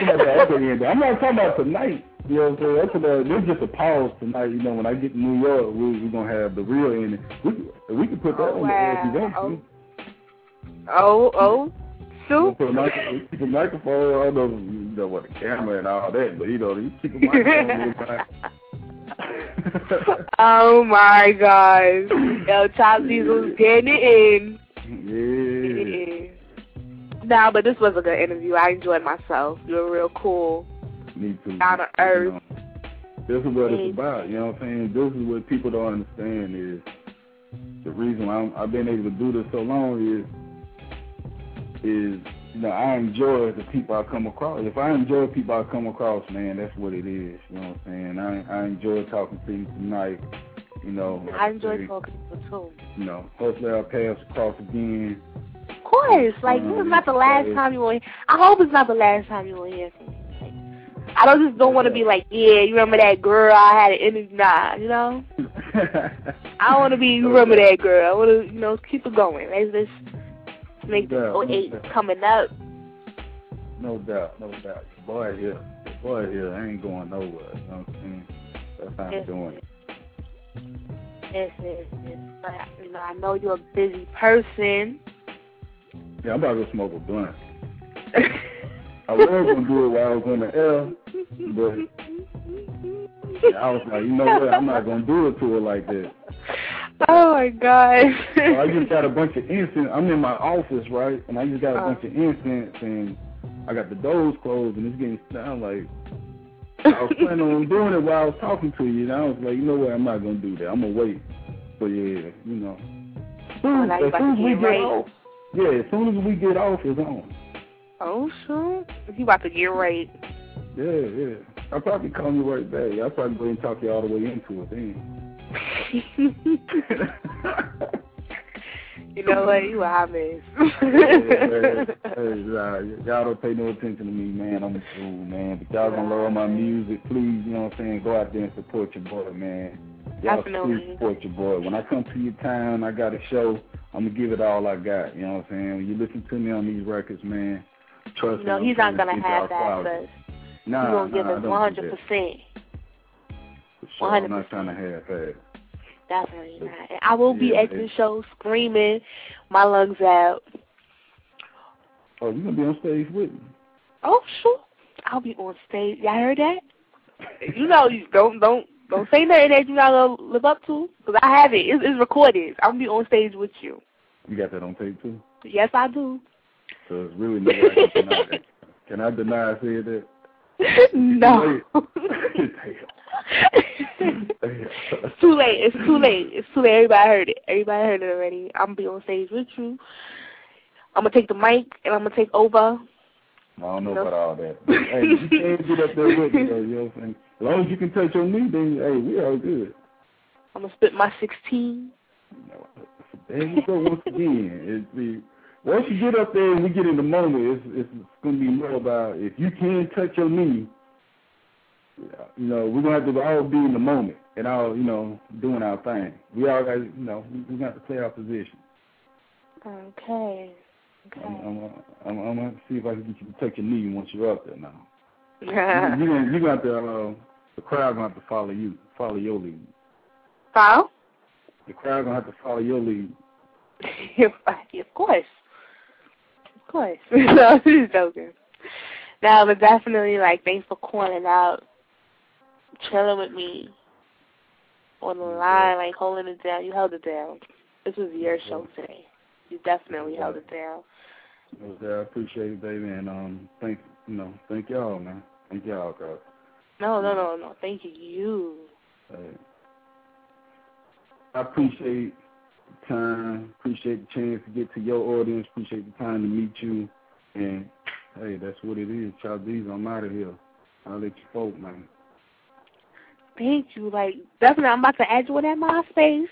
about the end. I'm not talking about tonight. You know what I'm saying? That's about, there's just a pause tonight. You know, when I get to New York, we, we're going to have the real ending. We, can- we can put that Oh, on the air if you want to. Oh, oh, oh. Sue. put a, micro, keep a microphone. I know, you know what the camera and all that, but you know, you keep a microphone. oh my gosh. Yo, Top Dezol's getting it in. yeah. Nah, but this was a good interview. I enjoyed myself. You were real cool. Me too. Down to earth. You know, this is what it's about. You know what I'm saying? This is what people don't understand is the reason why I'm, I've been able to do this so long is is you know I enjoy the people I come across. If I enjoy people I come across, man, that's what it is. You know what I'm saying? I I enjoy talking to you tonight. You know, I enjoy say, talking to people too. You know, hopefully I'll pass across again. Of course. Like, this is not the last time you will I hope it's not the last time you will hear from me. Like, I don't just don't want to be like, yeah, you remember that girl I had an interview? Nah, you know? I don't want to be, you remember that girl. I want to, you know, keep it going. Let's just make this Yeah, 08 yeah. coming up. No doubt, no doubt. Your boy here, your boy here ain't going nowhere. You know what I'm saying? That's how I'm doing it. Yes, yes, yes. But, you know, I know you're a busy person. Yeah, I'm about to go smoke a blunt. I was gonna do it while I was on the air, but I was like, you know what? I'm not gonna do it to her like that. Oh my god. So I just got a bunch of incense. I'm in my office, right? And I just got a Uh. bunch of incense, and I got the doors closed, and it's getting sound like I was planning on doing it while I was talking to you, and I was like, you know what? I'm not gonna do that. I'm gonna wait. But yeah, you know. Oh, as soon as we get get right. off, yeah, as soon as we get off, it's on. Oh, shoot. You about to get right. Yeah, yeah. I'll probably call you right back. I'll probably go and talk you all the way into it then. You know what? You a hot mess. hey, hey, nah, y'all don't pay no attention to me, man. I'm a fool, man. But y'all gonna love my music, please. You know what I'm saying? Go out there and support your boy, man. Y'all Definitely. please support your boy. When I come to your town, I got a show. I'm gonna give it all I got. You know what I'm saying? When you listen to me on these records, man, trust you know, me. No, he's not to have that, but Nah, he's going to give nah, us don't do 100%. that. For sure. I'm not 100%. trying to have that. Definitely not. And I will be Yeah, at the show screaming my lungs out. Oh, you gonna be on stage with me? Oh, sure. I'll be on stage. Y'all heard that? You know, you don't don't don't say nothing that you're not gonna live up to, because I have it. It's, it's recorded. I'm gonna be on stage with you. You got that on tape too? Yes, I do. So it's really no way I can deny that. Can I deny I said that? no. it's too late. It's too late. It's too late. Everybody heard it. Everybody heard it already. I'm gonna be on stage with you. I'm gonna take the mic and I'm gonna take over. I don't know about all that. But, hey, you can't get up there with me though, you know what I'm saying? As long as you can touch on me, then hey, we all good. I'm gonna spit my 16. You know, there you go once again. It's the once you get up there and we get in the moment, it's it's gonna be more about if you can touch your knee. You know, we're gonna have to all be in the moment and all, you know, doing our thing. We all got, you know, we, got to play our position. Okay. Okay. I'm, I'm, I'm, I'm gonna see if I can get you to touch your knee once you're up there now. you, Yeah. you gonna, you gonna uh, the crowd gonna have to follow you, follow your lead. Follow? The crowd gonna have to follow your lead. of course. Of course. no, I'm just joking. No, but definitely, like, thanks for calling out, chilling with me on the line, like, holding it down. You held it down. This was your show today. You definitely held it down. There. I appreciate it, baby, and um, thank you know, thank y'all, man. Thank y'all, cause No, no, no, no. Thank you. You. uh, I appreciate the time, appreciate the chance to get to your audience, appreciate the time to meet you, and hey, that's what it is. Chaldees, I'm out of here. I'll let you folk, man. Thank you. Like, definitely, I'm about to add you on that MySpace.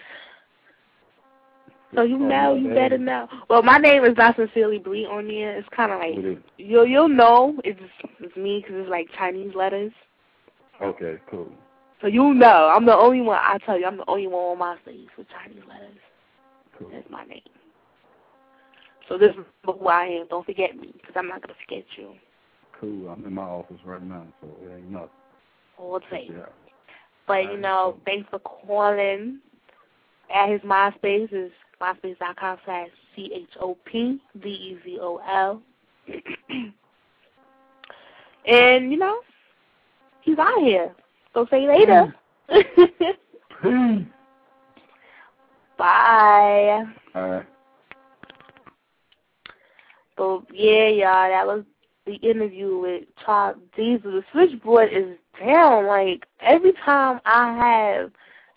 So you Oh, know, you better know. Well, my name is not sincerely Bree on there. It's kind of like you'll you'll know it's it's me because it's like Chinese letters. Okay, cool. So you know, I'm the only one. I tell you, I'm the only one on my MySpace with Chinese letters. Cool. That's my name. So this is who I am. Don't forget me because I'm not gonna forget you. Cool. I'm in my office right now, so it ain't nothing. All day. Yeah. But you know, thanks for calling. At his MySpace is myspace.com slash C H O P D E Z O L. And you know, he's out here. So say later. Peace. Hmm. Bye. All right. So yeah, y'all, that was the interview with Chop Dezol. The switchboard is down. Like every time I have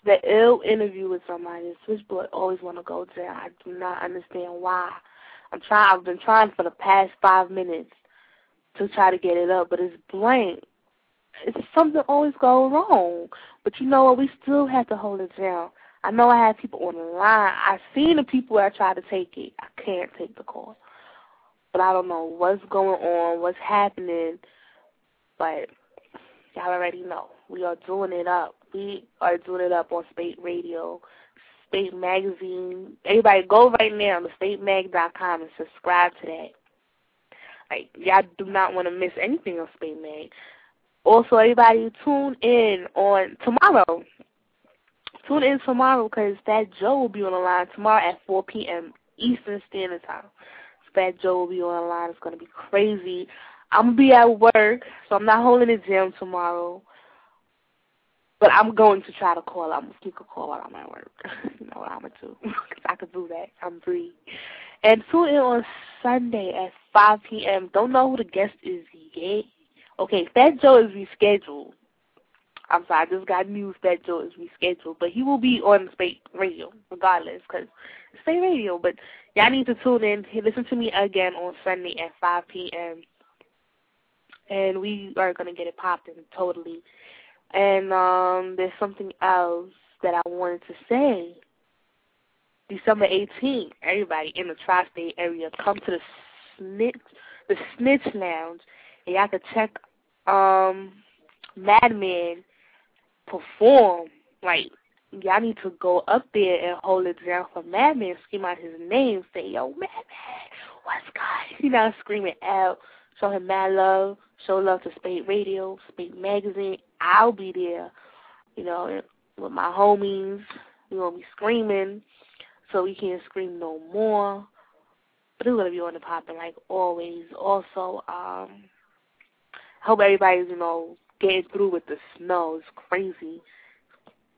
the ill interview with somebody, switchboard always want to go down. I do not understand why. I'm trying. I've been trying for the past five minutes to try to get it up, but it's blank. It's something always go wrong. But you know what? We still have to hold it down. I know I have people on the line. I've seen the people that try to take it. I can't take the call but I don't know what's going on, what's happening. But y'all already know. We are doing it up. We are doing it up on Spate Radio, Spate Magazine. Everybody go right now to spatemag.com and subscribe to that. Like, y'all do not want to miss anything on Spate Mag. Also, everybody tune in on tomorrow. Tune in tomorrow because Fat Joe will be on the line tomorrow at 4 p.m. Eastern Standard Time. Fat Joe will be on the line. It's going to be crazy. I'm to be at work, so I'm not holding it down tomorrow. But I'm going to try to call. I'm to take a call while I'm at work. you know what I'm to do. Because I can do that. I'm free. And tune in on Sunday at 5 p.m. Don't know who the guest is yet. Okay, Fat Joe is rescheduled. I'm sorry, I just got news that Joe is rescheduled. But he will be on Spate Radio regardless because it's Spate Radio. But y'all need to tune in. Listen to me again on Sunday at 5 p.m. And we are to get it popping totally. And um, there's something else that I wanted to say. December 18th, everybody in the tri-state area, come to the Snitch, the Snitch Lounge, and y'all can check um, Madman perform. Like, y'all need to go up there and hold it down for Madman, scream out his name, say, yo, Madman, what's good? You know, screaming out, show him mad love, show love to Spate Radio, Spate Magazine. I'll be there, you know, with my homies. We're going to be screaming so we can't scream no more. But it's going to be on the popping like always. Also, um, I hope everybody's, you know, getting through with the snow. It's crazy.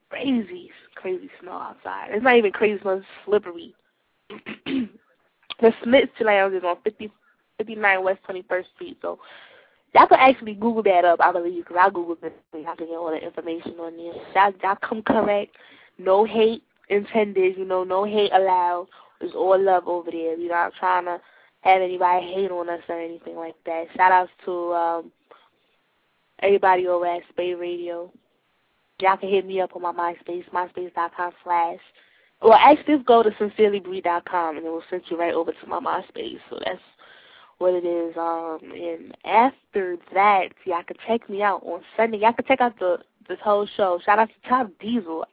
Crazy, crazy snow outside. It's not even crazy snow, it's slippery. the Snitch Lounge is on 50, 59 West 21st Street, so y'all can actually Google that up, I believe, because I Googled it. so Y'all can get all the information on there. Y'all, y'all come correct. No hate intended, you know, no hate allowed. It's all love over there. We're not trying to have anybody hate on us or anything like that. Shout outs to um everybody over at Spate Radio. Y'all can hit me up on my MySpace, myspace.com slash Well, actually, just go to sincerelybree.com and it will send you right over to my MySpace. So that's what it is. Um, and after that, y'all can check me out on Sunday. Y'all can check out the this whole show. Shout out to Top Dezol.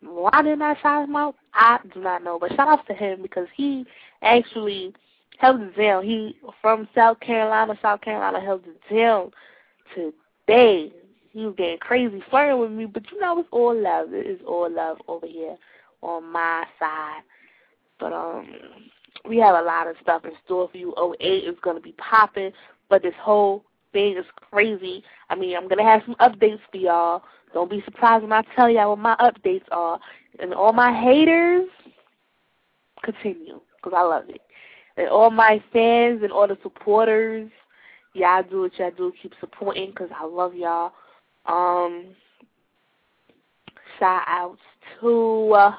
Why didn't I shout him out? I do not know, but shout out to him because he actually held it down. He from South Carolina. South Carolina held it down today. He was getting crazy flirting with me, but you know it's all love. It is all love over here on my side. But um, we have a lot of stuff in store for you. 08 is gonna be popping, but this whole thing is crazy. I mean, I'm gonna have some updates for y'all. Don't be surprised when I tell y'all what my updates are. And all my haters, continue, because I love it. And all my fans and all the supporters, y'all do what y'all do. Keep supporting, because I love y'all. Um, shout outs to uh,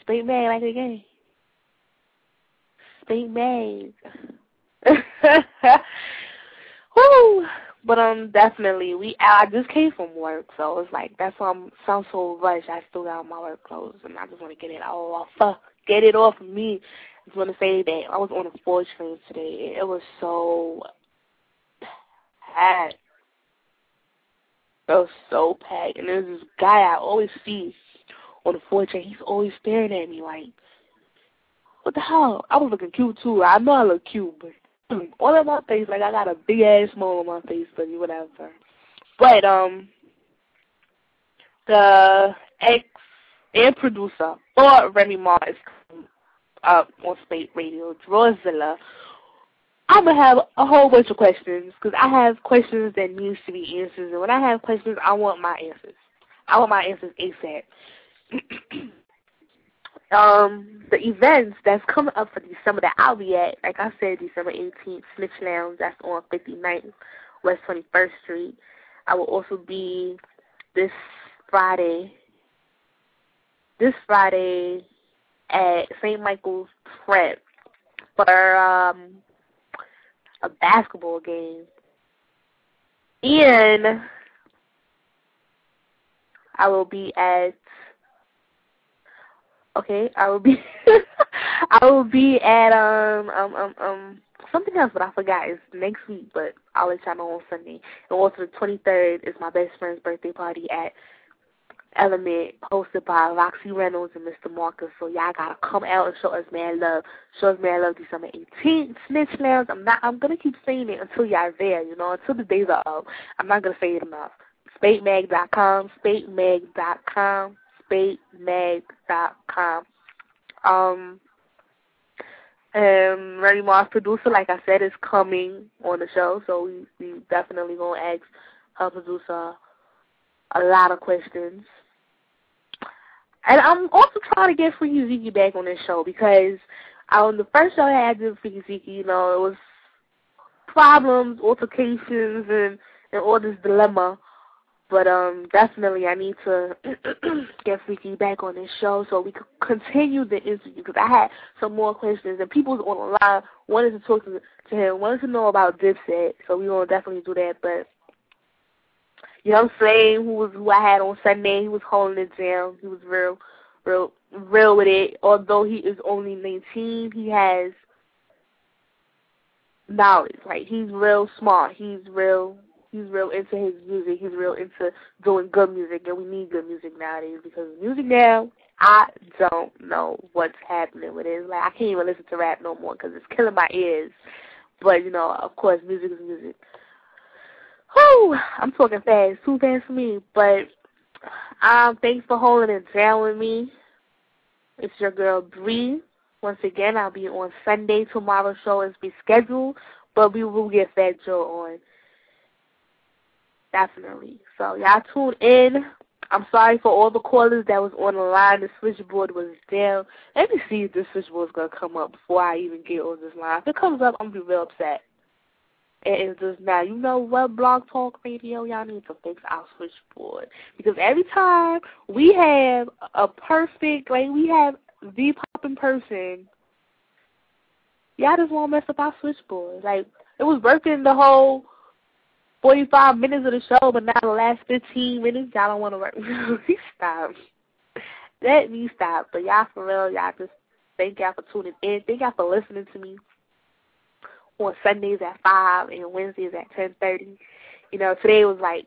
Spade Man like the game. Spade Man. Woo! But um, definitely we. I just came from work, so it's like that's why I'm sound so rushed. I still got my work clothes, and I just want to get it all off. Get it off of me. I just want to say that I was on a four train today. It was so packed. It was so packed, and there's this guy I always see on the four train. He's always staring at me like, "What the hell?" I was looking cute too. I know I look cute, but all on my face, like I got a big ass mole on my face, but whatever. But um, the ex and producer or Remy Ma is up on Spate Radio, Drawzilla. I'm gonna have a whole bunch of questions because I have questions that needs to be answered, and when I have questions, I want my answers. I want my answers ASAP. um, the events that's coming up for December that I'll be at, like I said, December 18th, Snitch Lounge, that's on 59th West 21st Street. I will also be this Friday, this Friday at St. Michael's Prep for um, a basketball game. And I will be at okay, I will be I will be at um um um um something else but I forgot. It's next week, but I'll let y'all know on Sunday. And also the twenty third is my best friend's birthday party at Element hosted by Roxy Reynolds and Mr. Marcus. So y'all gotta come out and show us mad love. Show us mad love December eighteenth, Snitch Lounge. I'm not I'm gonna keep saying it until y'all there, you know, until the days are up. I'm not gonna say it enough. SpateMag.com, SpateMag.com, SpateMag.com. Um and Remy Ma's producer, like I said, is coming on the show, so we we definitely gonna ask her producer a lot of questions. And I'm also trying to get Freaky Zeke back on this show because on the first show I had with Freaky Zeke, you know, it was problems, altercations, and and all this dilemma. But um, definitely I need to get Freaky back on this show so we can continue the interview because I had some more questions and people on the line wanted to talk to, to him, wanted to know about Dipset, so we gonna definitely do that. But Young Flame, who was who I had on Sunday, he was holding it down. He was real, real, real with it. Although he is only 19, he has knowledge. Like he's real smart. He's real. He's real into his music. He's real into doing good music, and we need good music nowadays because music now, I don't know what's happening with it. Like I can't even listen to rap no more because it's killing my ears. But you know, of course, music is music. Whew, I'm talking fast, too fast for me. But um, thanks for holding it down with me. It's your girl Bree. Once again, I'll be on Sunday. Tomorrow's show is rescheduled, but we will get Fat Joe on. Definitely. So y'all tune in. I'm sorry for all the callers that was on the line. The switchboard was down. Let me see if this switchboard is gonna come up before I even get on this line. If it comes up, I'm gonna be real upset. And It is just now. You know what, Blog Talk Radio? Y'all need to fix our switchboard because every time we have a perfect, like we have the popping person, y'all just want to mess up our switchboard. Like it was working the whole 45 minutes of the show, but now the last 15 minutes, y'all don't want to work. Stop. let me stop. But y'all for real, y'all just thank y'all for tuning in. Thank y'all for listening to me on Sundays at five and Wednesdays at ten thirty. You know, today was like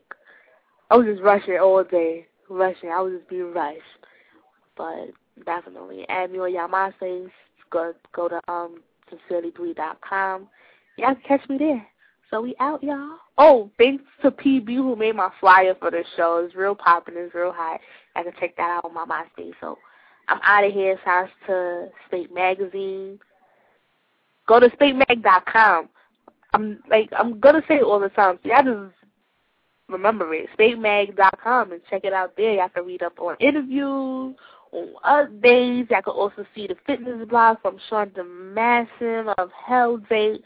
I was just rushing all day. Rushing. I was just being rushed. But definitely add me on y'all MySpace. Go go to um sincerelybree.com. Y'all can catch me there. So we out, y'all. Oh, thanks to PB who made my flyer for the show. It's real popping. It's real hot. I can check that out on my MySpace. So I'm out of here. Shouts to Spate Magazine. Go to spatemag.com. I'm like I'm gonna say it all the time. So y'all just remember it. Spatemag.com and check it out there. Y'all can read up on interviews, on updates. Y'all can also see the fitness blog from Sean DeMassim of Hell Date.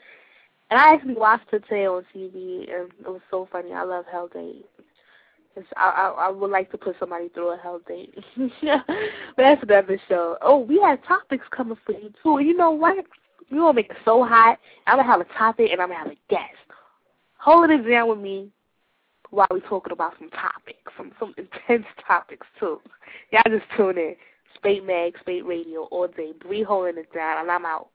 And I actually watched it today on TV, and it was so funny. I love Hell Date. It's, I, I I would like to put somebody through a hell date. but that's another show. Oh, we have topics coming for you too. You know what? We gonna make it so hot. I'm gonna have a topic and I'm gonna have a guest. Hold it down with me while we talking about some topics, some some intense topics too. Y'all just tune in. Spate Mag, Spate Radio all day. Bree holding it down, and I'm out.